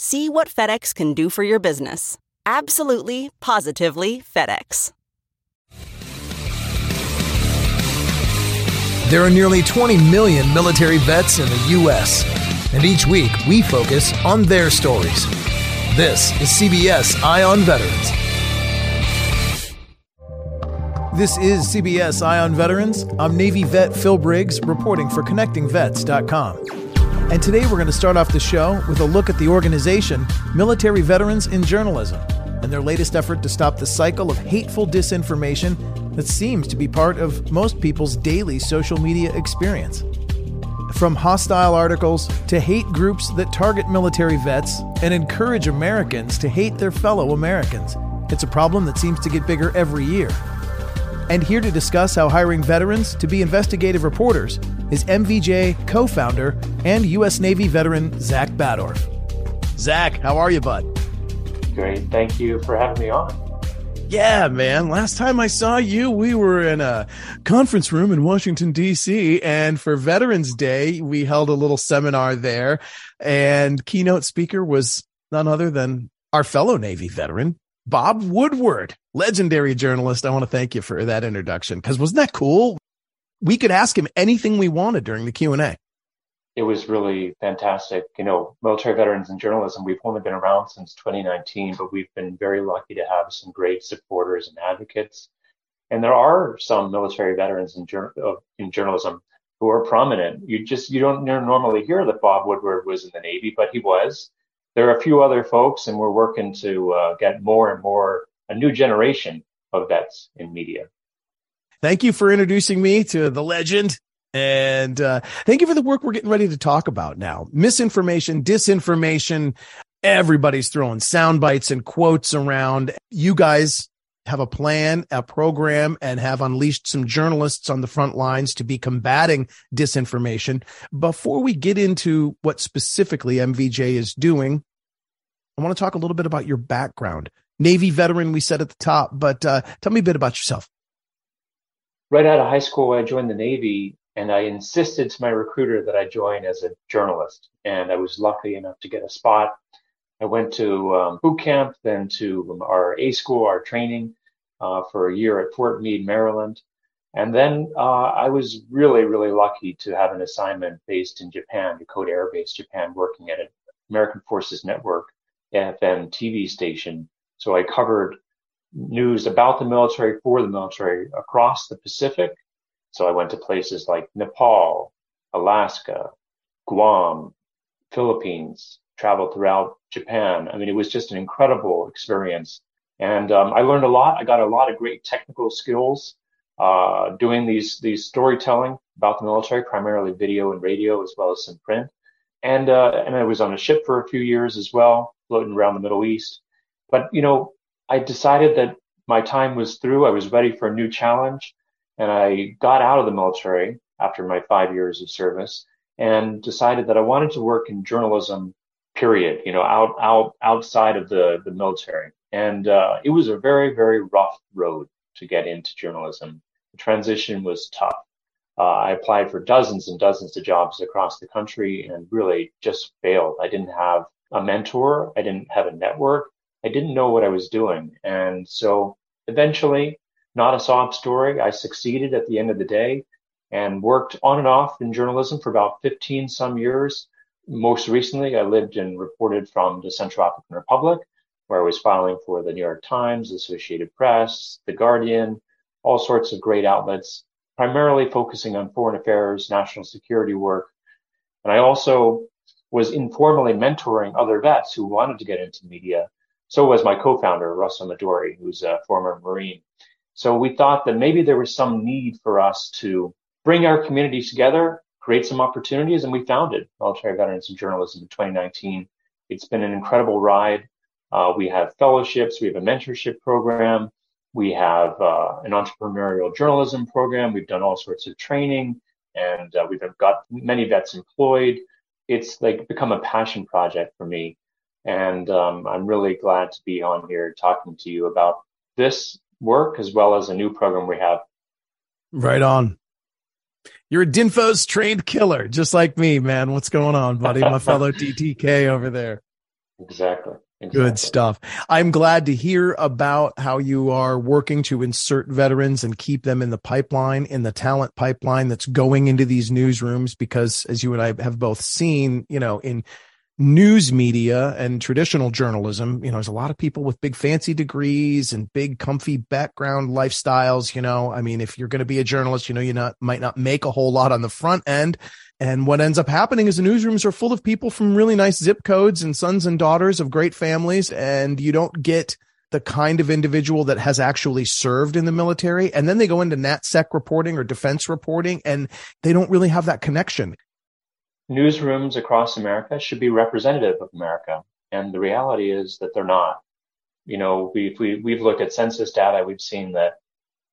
See what FedEx can do for your business. Absolutely, positively FedEx. There are nearly 20 million military vets in the U.S., and each week we focus on their stories. This is CBS Eye on Veterans. This is CBS Eye on Veterans. I'm Navy vet Phil Briggs reporting for ConnectingVets.com. And today we're going to start off the show with a look at the organization Military Veterans in Journalism and their latest effort to stop the cycle of hateful disinformation that seems to be part of most people's daily social media experience. From hostile articles to hate groups that target military vets and encourage Americans to hate their fellow Americans, it's a problem that seems to get bigger every year. And here to discuss how hiring veterans to be investigative reporters is MVJ co founder and U.S. Navy veteran Zack Baddorf. Zack, how are you, bud? Great. Thank you for having me on. Yeah, man. Last time I saw you, we were in a conference room in Washington, D.C. And for Veterans Day, we held a little seminar there. And keynote speaker was none other than our fellow Navy veteran, Bob Woodward, legendary journalist. I want to thank you for that introduction because wasn't that cool? We could ask him anything we wanted during the Q&A it was really fantastic. You know, military veterans in journalism, we've only been around since 2019, but we've been very lucky to have some great supporters and advocates. And there are some military veterans in, in journalism who are prominent. You just, you don't normally hear that Bob Woodward was in the Navy, but he was. There are a few other folks, and we're working to uh, get more and more a new generation of vets in media. Thank you for introducing me to the legend and uh, thank you for the work we're getting ready to talk about now. Misinformation, disinformation. Everybody's throwing sound bites and quotes around. You guys have a plan, a program, and have unleashed some journalists on the front lines to be combating disinformation. Before we get into what specifically MVJ is doing, I want to talk a little bit about your background. Navy veteran, we said at the top, but uh, tell me a bit about yourself. Right out of high school, I joined the Navy and I insisted to my recruiter that I join as a journalist. And I was lucky enough to get a spot. I went to um, boot camp, then to our A school, our training uh, for a year at Fort Meade, Maryland. And then uh, I was really, really lucky to have an assignment based in Japan, Yokota Air Base, Japan, working at an American Forces Network FM TV station. So I covered news about the military for the military across the Pacific so I went to places like Nepal, Alaska, Guam, Philippines, traveled throughout Japan. I mean, it was just an incredible experience. And um, I learned a lot. I got a lot of great technical skills uh, doing these these storytelling about the military, primarily video and radio, as well as some print. And uh, and I was on a ship for a few years as well, floating around the Middle East. But you know, I decided that my time was through. I was ready for a new challenge. And I got out of the military after my five years of service and decided that I wanted to work in journalism, period, you know, out, out, outside of the, the military. And, uh, it was a very, very rough road. to get into journalism. The transition was tough. Uh, I applied for dozens and dozens of jobs across the country and really just failed. I didn't have a mentor. I didn't have a network. I didn't know what I was doing. And so eventually, not a sob story. I succeeded at the end of the day and worked on and off in journalism for about 15 some years. Most recently, I lived and reported from the Central African Republic, where I was filing for the New York Times, Associated Press, The Guardian, all sorts of great outlets, primarily focusing on foreign affairs, national security work. And I also was informally mentoring other vets who wanted to get into media. So was my co-founder, Russell Midori, who's a former Marine. So we thought that maybe there was some need for us to bring our communities together, create some opportunities, and we founded Military Veterans in Journalism in 2019. It's been an incredible ride. Uh, we have fellowships, we have a mentorship program, we have uh, an entrepreneurial journalism program. We've done all sorts of training, and uh, we've got many vets employed. It's like become a passion project for me, and um, I'm really glad to be on here talking to you about this work as well as a new program we have. Right on. You're a DINFOS trained killer, just like me, man. What's going on, buddy? My fellow TTK over there. Exactly. Exactly. Good stuff. I'm glad to hear about how you are working to insert veterans and keep them in the pipeline, in the talent pipeline that's going into these newsrooms. Because as you and I have both seen, you know, in news media and traditional journalism, you know, there's a lot of people with big fancy degrees and big comfy background lifestyles. You know, I mean, if you're going to be a journalist, you know, you not might not make a whole lot on the front end. And what ends up happening is the newsrooms are full of people from really nice zip codes and sons and daughters of great families. And you don't get the kind of individual that has actually served in the military. And then they go into NatSec reporting or defense reporting and they don't really have that connection newsrooms across America should be representative of America. And the reality is that they're not. You know, we've, we, we have looked at census data. We've seen that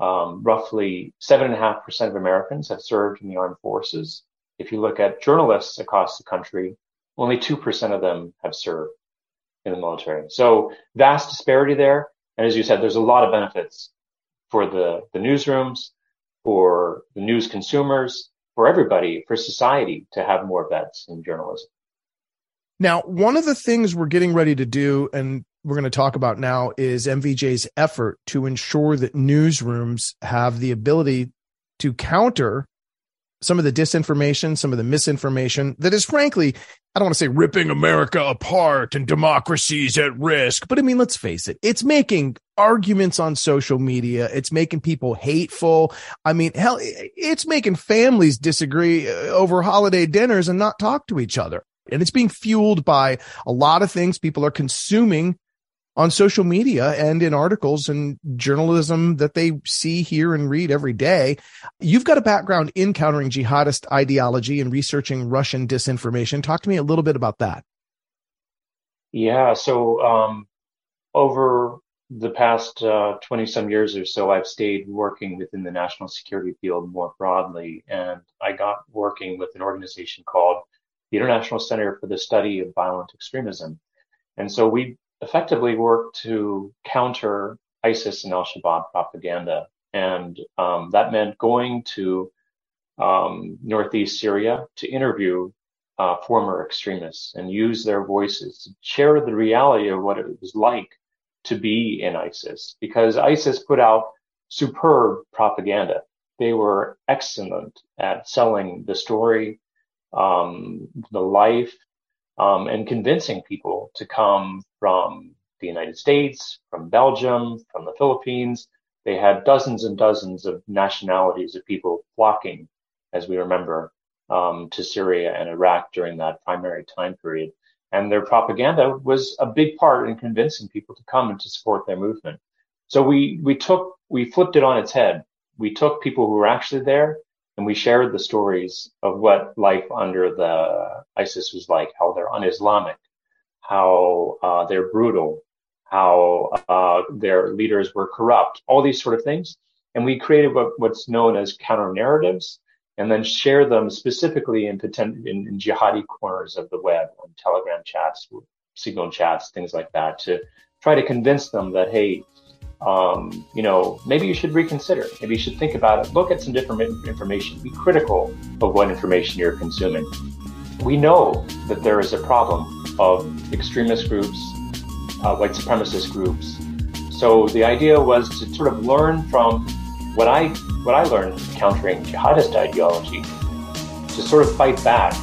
um, roughly seven and a half percent of Americans have served in the armed forces. If you look at journalists across the country, only 2% of them have served in the military. So vast disparity there. And as you said, there's a lot of benefits for the, the newsrooms, for the news consumers, for everybody, for society to have more vets in journalism. Now, one of the things we're getting ready to do, and we're going to talk about now, is MVJ's effort to ensure that newsrooms have the ability to counter some of the disinformation, some of the misinformation that is frankly, I don't want to say ripping America apart and democracy's at risk, but I mean, let's face it, it's making arguments on social media. It's making people hateful. I mean, hell, it's making families disagree uh, over holiday dinners and not talk to each other. And it's being fueled by a lot of things people are consuming on social media and in articles and journalism that they see, hear, and read every day. You've got a background in countering jihadist ideology and researching Russian disinformation. Talk to me a little bit about that. Yeah. So, um, over the past uh, 20 some years or so, I've stayed working within the national security field more broadly. And I got working with an organization called the International Center for the Study of Violent Extremism. And so we effectively work to counter ISIS and Al Shabaab propaganda. And um, that meant going to um, northeast Syria to interview uh, former extremists and use their voices to share the reality of what it was like to be in ISIS because ISIS put out superb propaganda. They were excellent at selling the story, um, the life, um, and convincing people to come from the United States, from Belgium, from the Philippines. They had dozens and dozens of nationalities of people flocking, as we remember, um, to Syria and Iraq during that primary time period. And their propaganda was a big part in convincing people to come and to support their movement. So we, we took, we flipped it on its head. We took people who were actually there and we shared the stories of what life under the ISIS was like, how they're un-Islamic, how uh, they're brutal, how uh, their leaders were corrupt, all these sort of things. And we created what, what's known as counter narratives and then share them specifically in, in, in jihadi corners of the web, on Telegram chats, Signal chats, things like that, to try to convince them that, hey, um, you know, maybe you should reconsider. Maybe you should think about it. Look at some different information. Be critical of what information you're consuming. We know that there is a problem of extremist groups, uh, white supremacist groups. So the idea was to sort of learn from what I what I learned countering jihadist ideology, to sort of fight back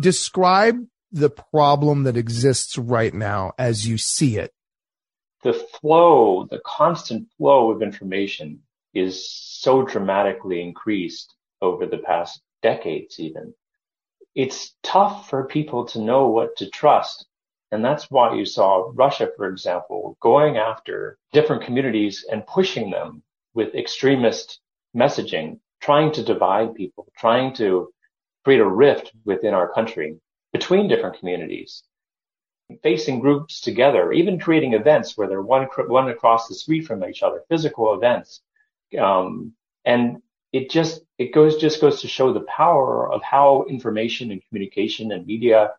describe the problem that exists right now as you see it. The flow, the constant flow of information is so dramatically increased over the past decades even. It's tough for people to know what to trust. And that's why you saw Russia, for example, going after different communities and pushing them with extremist messaging, trying to divide people, trying to create a rift within our country between different communities, facing groups together, even creating events where they're one, one across the street from each other, physical events. Um, and it just, it goes, just goes to show the power of how information and communication and media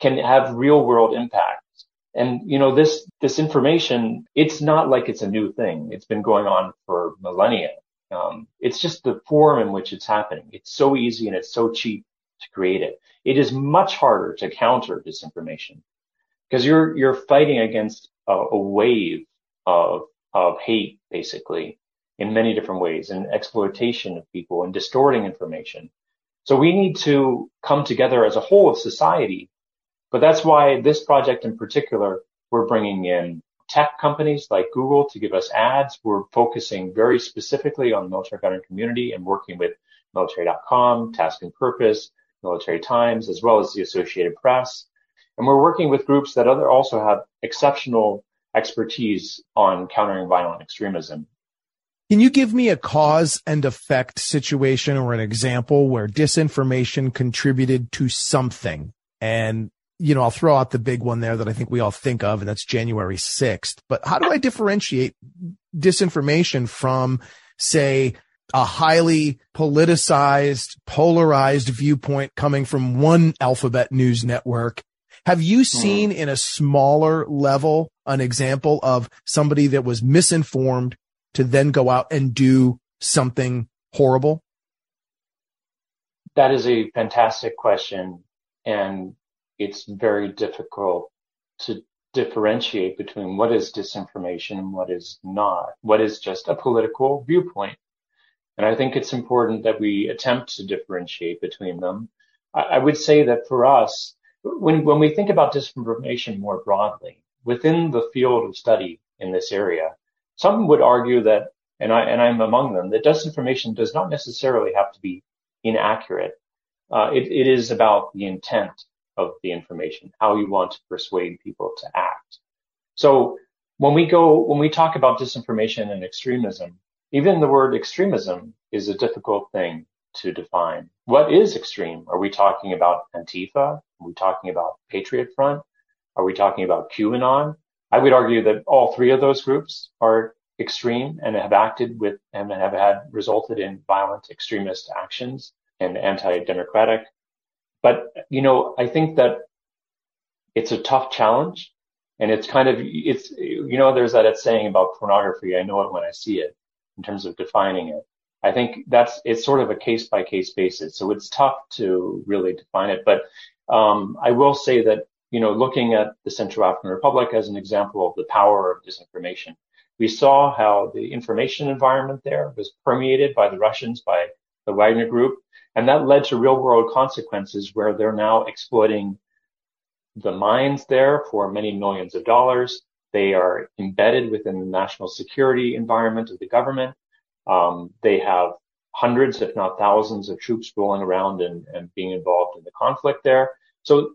can have real world impacts. And, you know, this, this information, it's not like it's a new thing. It's been going on for millennia. Um, it's just the form in which it's happening. It's so easy and it's so cheap to create it. It is much harder to counter disinformation because you're you're fighting against a, a wave of of hate, basically, in many different ways, and exploitation of people and distorting information. So we need to come together as a whole of society. But that's why this project in particular, we're bringing in tech companies like Google to give us ads. We're focusing very specifically on the military veteran community and working with military.com, Task and Purpose, Military Times, as well as the Associated Press. And we're working with groups that other also have exceptional expertise on countering violent extremism. Can you give me a cause and effect situation or an example where disinformation contributed to something and you know, I'll throw out the big one there that I think we all think of, and that's January 6th. But how do I differentiate disinformation from, say, a highly politicized, polarized viewpoint coming from one alphabet news network? Have you hmm. seen in a smaller level an example of somebody that was misinformed to then go out and do something horrible? That is a fantastic question. And it's very difficult to differentiate between what is disinformation and what is not, what is just a political viewpoint. And I think it's important that we attempt to differentiate between them. I, I would say that for us, when, when we think about disinformation more broadly, within the field of study in this area, some would argue that, and I, and I'm among them, that disinformation does not necessarily have to be inaccurate. Uh, it, it is about the intent of the information, how you want to persuade people to act. So when we go, when we talk about disinformation and extremism, even the word extremism is a difficult thing to define. What is extreme? Are we talking about Antifa? Are we talking about Patriot Front? Are we talking about QAnon? I would argue that all three of those groups are extreme and have acted with and have had resulted in violent extremist actions and anti-democratic but, you know, I think that it's a tough challenge and it's kind of, it's, you know, there's that saying about pornography. I know it when I see it in terms of defining it. I think that's, it's sort of a case by case basis. So it's tough to really define it. But, um, I will say that, you know, looking at the Central African Republic as an example of the power of disinformation, we saw how the information environment there was permeated by the Russians, by the Wagner group, and that led to real world consequences where they're now exploiting the mines there for many millions of dollars. They are embedded within the national security environment of the government. Um, they have hundreds, if not thousands of troops rolling around and, and being involved in the conflict there. So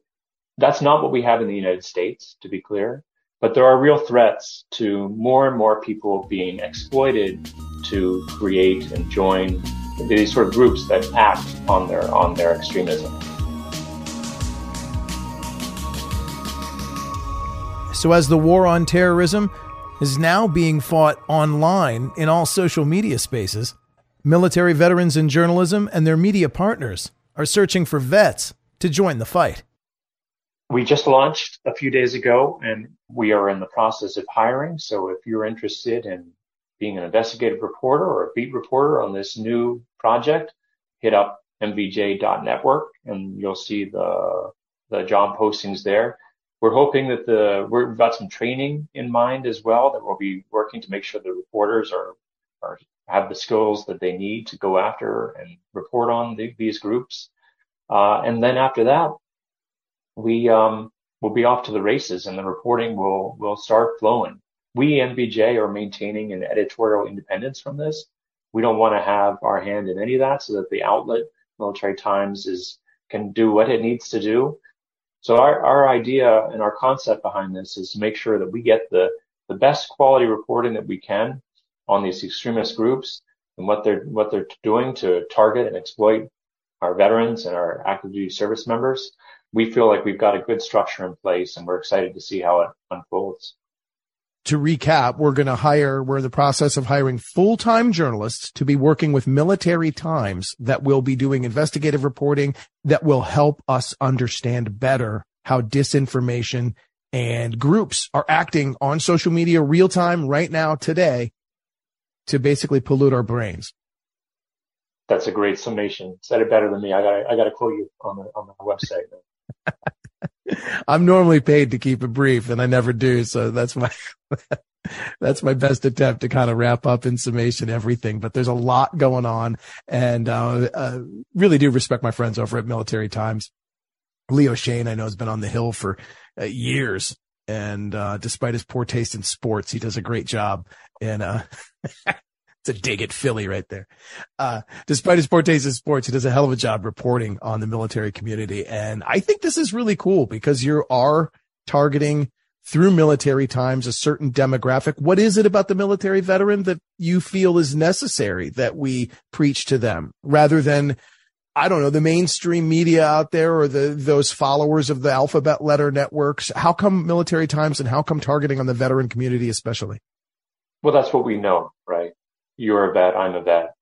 that's not what we have in the United States, to be clear. But there are real threats to more and more people being exploited to create and join these sort of groups that act on their on their extremism. So as the war on terrorism is now being fought online in all social media spaces, military veterans in journalism and their media partners are searching for vets to join the fight. We just launched a few days ago and we are in the process of hiring. So if you're interested in being an investigative reporter or a beat reporter on this new project, hit up mvj.network and you'll see the, the job postings there. We're hoping that the, we've got some training in mind as well that we'll be working to make sure the reporters are, are have the skills that they need to go after and report on the, these groups. Uh, and then after that, we, um, will be off to the races and the reporting will, will start flowing. We, MVJ, are maintaining an editorial independence from this. We don't want to have our hand in any of that so that the outlet, Military Times, is, can do what it needs to do. So our, our idea and our concept behind this is to make sure that we get the, the best quality reporting that we can on these extremist groups and what they're, what they're doing to target and exploit our veterans and our active duty service members. We feel like we've got a good structure in place and we're excited to see how it unfolds to recap, we're going to hire, we're in the process of hiring full-time journalists to be working with military times that will be doing investigative reporting that will help us understand better how disinformation and groups are acting on social media real time right now today to basically pollute our brains. That's a great summation. Said it better than me. I got I got to quote you on the on the website. I'm normally paid to keep it brief and I never do. So that's my, that's my best attempt to kind of wrap up in summation everything. But there's a lot going on and, uh, uh, really do respect my friends over at Military Times. Leo Shane, I know has been on the hill for uh, years. And, uh, despite his poor taste in sports, he does a great job in, uh, It's a dig at Philly right there. Uh, despite his poor taste in sports, he does a hell of a job reporting on the military community. And I think this is really cool because you are targeting through military times a certain demographic. What is it about the military veteran that you feel is necessary that we preach to them rather than I don't know, the mainstream media out there or the, those followers of the alphabet letter networks. How come military times and how come targeting on the veteran community, especially? Well, that's what we know, right? You're a vet, I'm a vet.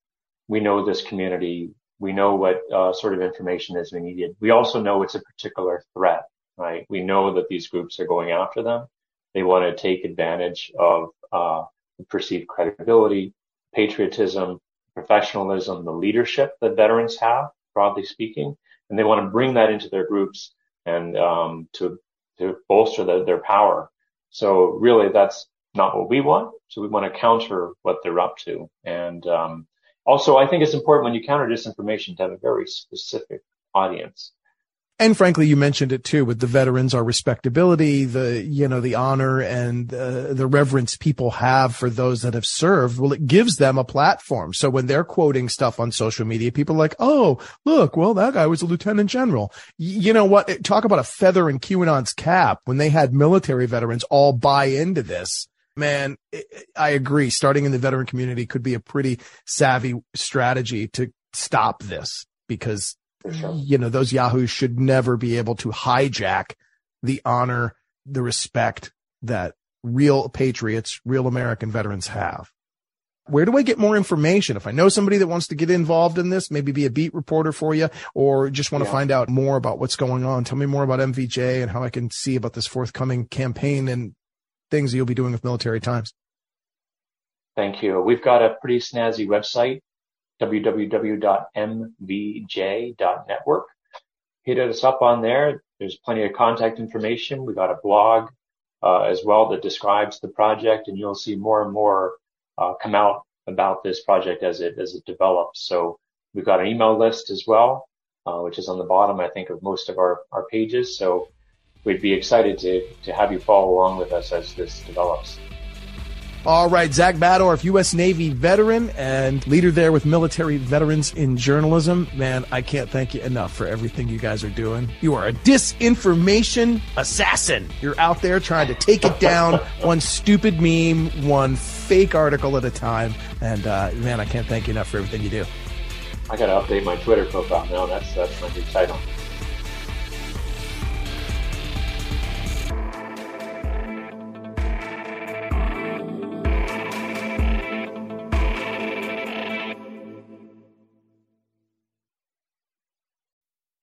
We know this community. We know what uh, sort of information is needed. We also know it's a particular threat, right? We know that these groups are going after them. They want to take advantage of uh, perceived credibility, patriotism, professionalism, the leadership that veterans have, broadly speaking, and they want to bring that into their groups and um, to to bolster the, their power. So really, that's not what we want. So we want to counter what they're up to. And um, also, I think it's important when you counter disinformation to have a very specific audience. And frankly, you mentioned it too with the veterans, our respectability, the, you know, the honor and uh, the reverence people have for those that have served. Well, it gives them a platform. So when they're quoting stuff on social media, people are like, Oh, look, well, that guy was a lieutenant general. You know what? Talk about a feather in QAnon's cap when they had military veterans all buy into this man, I agree. Starting in the veteran community could be a pretty savvy strategy to stop this because, sure. you know, those Yahoos should never be able to hijack the honor, the respect that real patriots, real American veterans have. Where do I get more information? If I know somebody that wants to get involved in this, maybe be a beat reporter for you or just want yeah. to find out more about what's going on, tell me more about MVJ and how I can see about this forthcoming campaign and things you'll be doing with Military Times. Thank you. We've got a pretty snazzy website, www.mvj.network. Hit us up on there. There's plenty of contact information. We got a blog uh, as well that describes the project, and you'll see more and more uh, come out about this project as it as it develops. So we've got an email list as well, uh, which is on the bottom, I think, of most of our, our pages. So we'd be excited to, to have you follow along with us as this develops. All right, Zack Baddorf, U.S. Navy veteran and leader there with military veterans in journalism. Man, I can't thank you enough for everything you guys are doing. You are a disinformation assassin. You're out there trying to take it down one stupid meme, one fake article at a time. And uh, man, I can't thank you enough for everything you do. I got to update my Twitter profile now. That's that's my new title.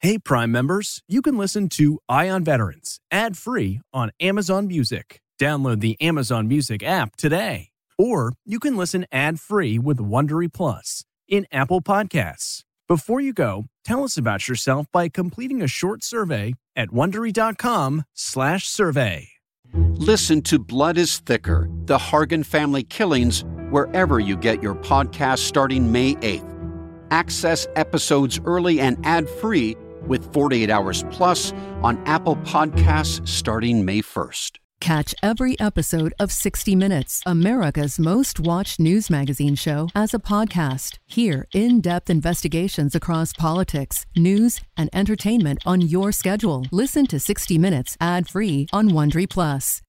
Hey, Prime members, you can listen to Eye on Veterans ad free on Amazon Music. Download the Amazon Music app today. Or you can listen ad free with Wondery Plus in Apple Podcasts. Before you go, tell us about yourself by completing a short survey at wondery.com/slash survey. Listen to Blood is Thicker The Hargan Family Killings wherever you get your podcast starting May 8th. Access episodes early and ad free with 48 Hours Plus on Apple Podcasts starting May 1st. Catch every episode of 60 Minutes, America's most watched news magazine show, as a podcast. Hear in depth investigations across politics, news, and entertainment on your schedule. Listen to 60 Minutes ad free on Wondery Plus.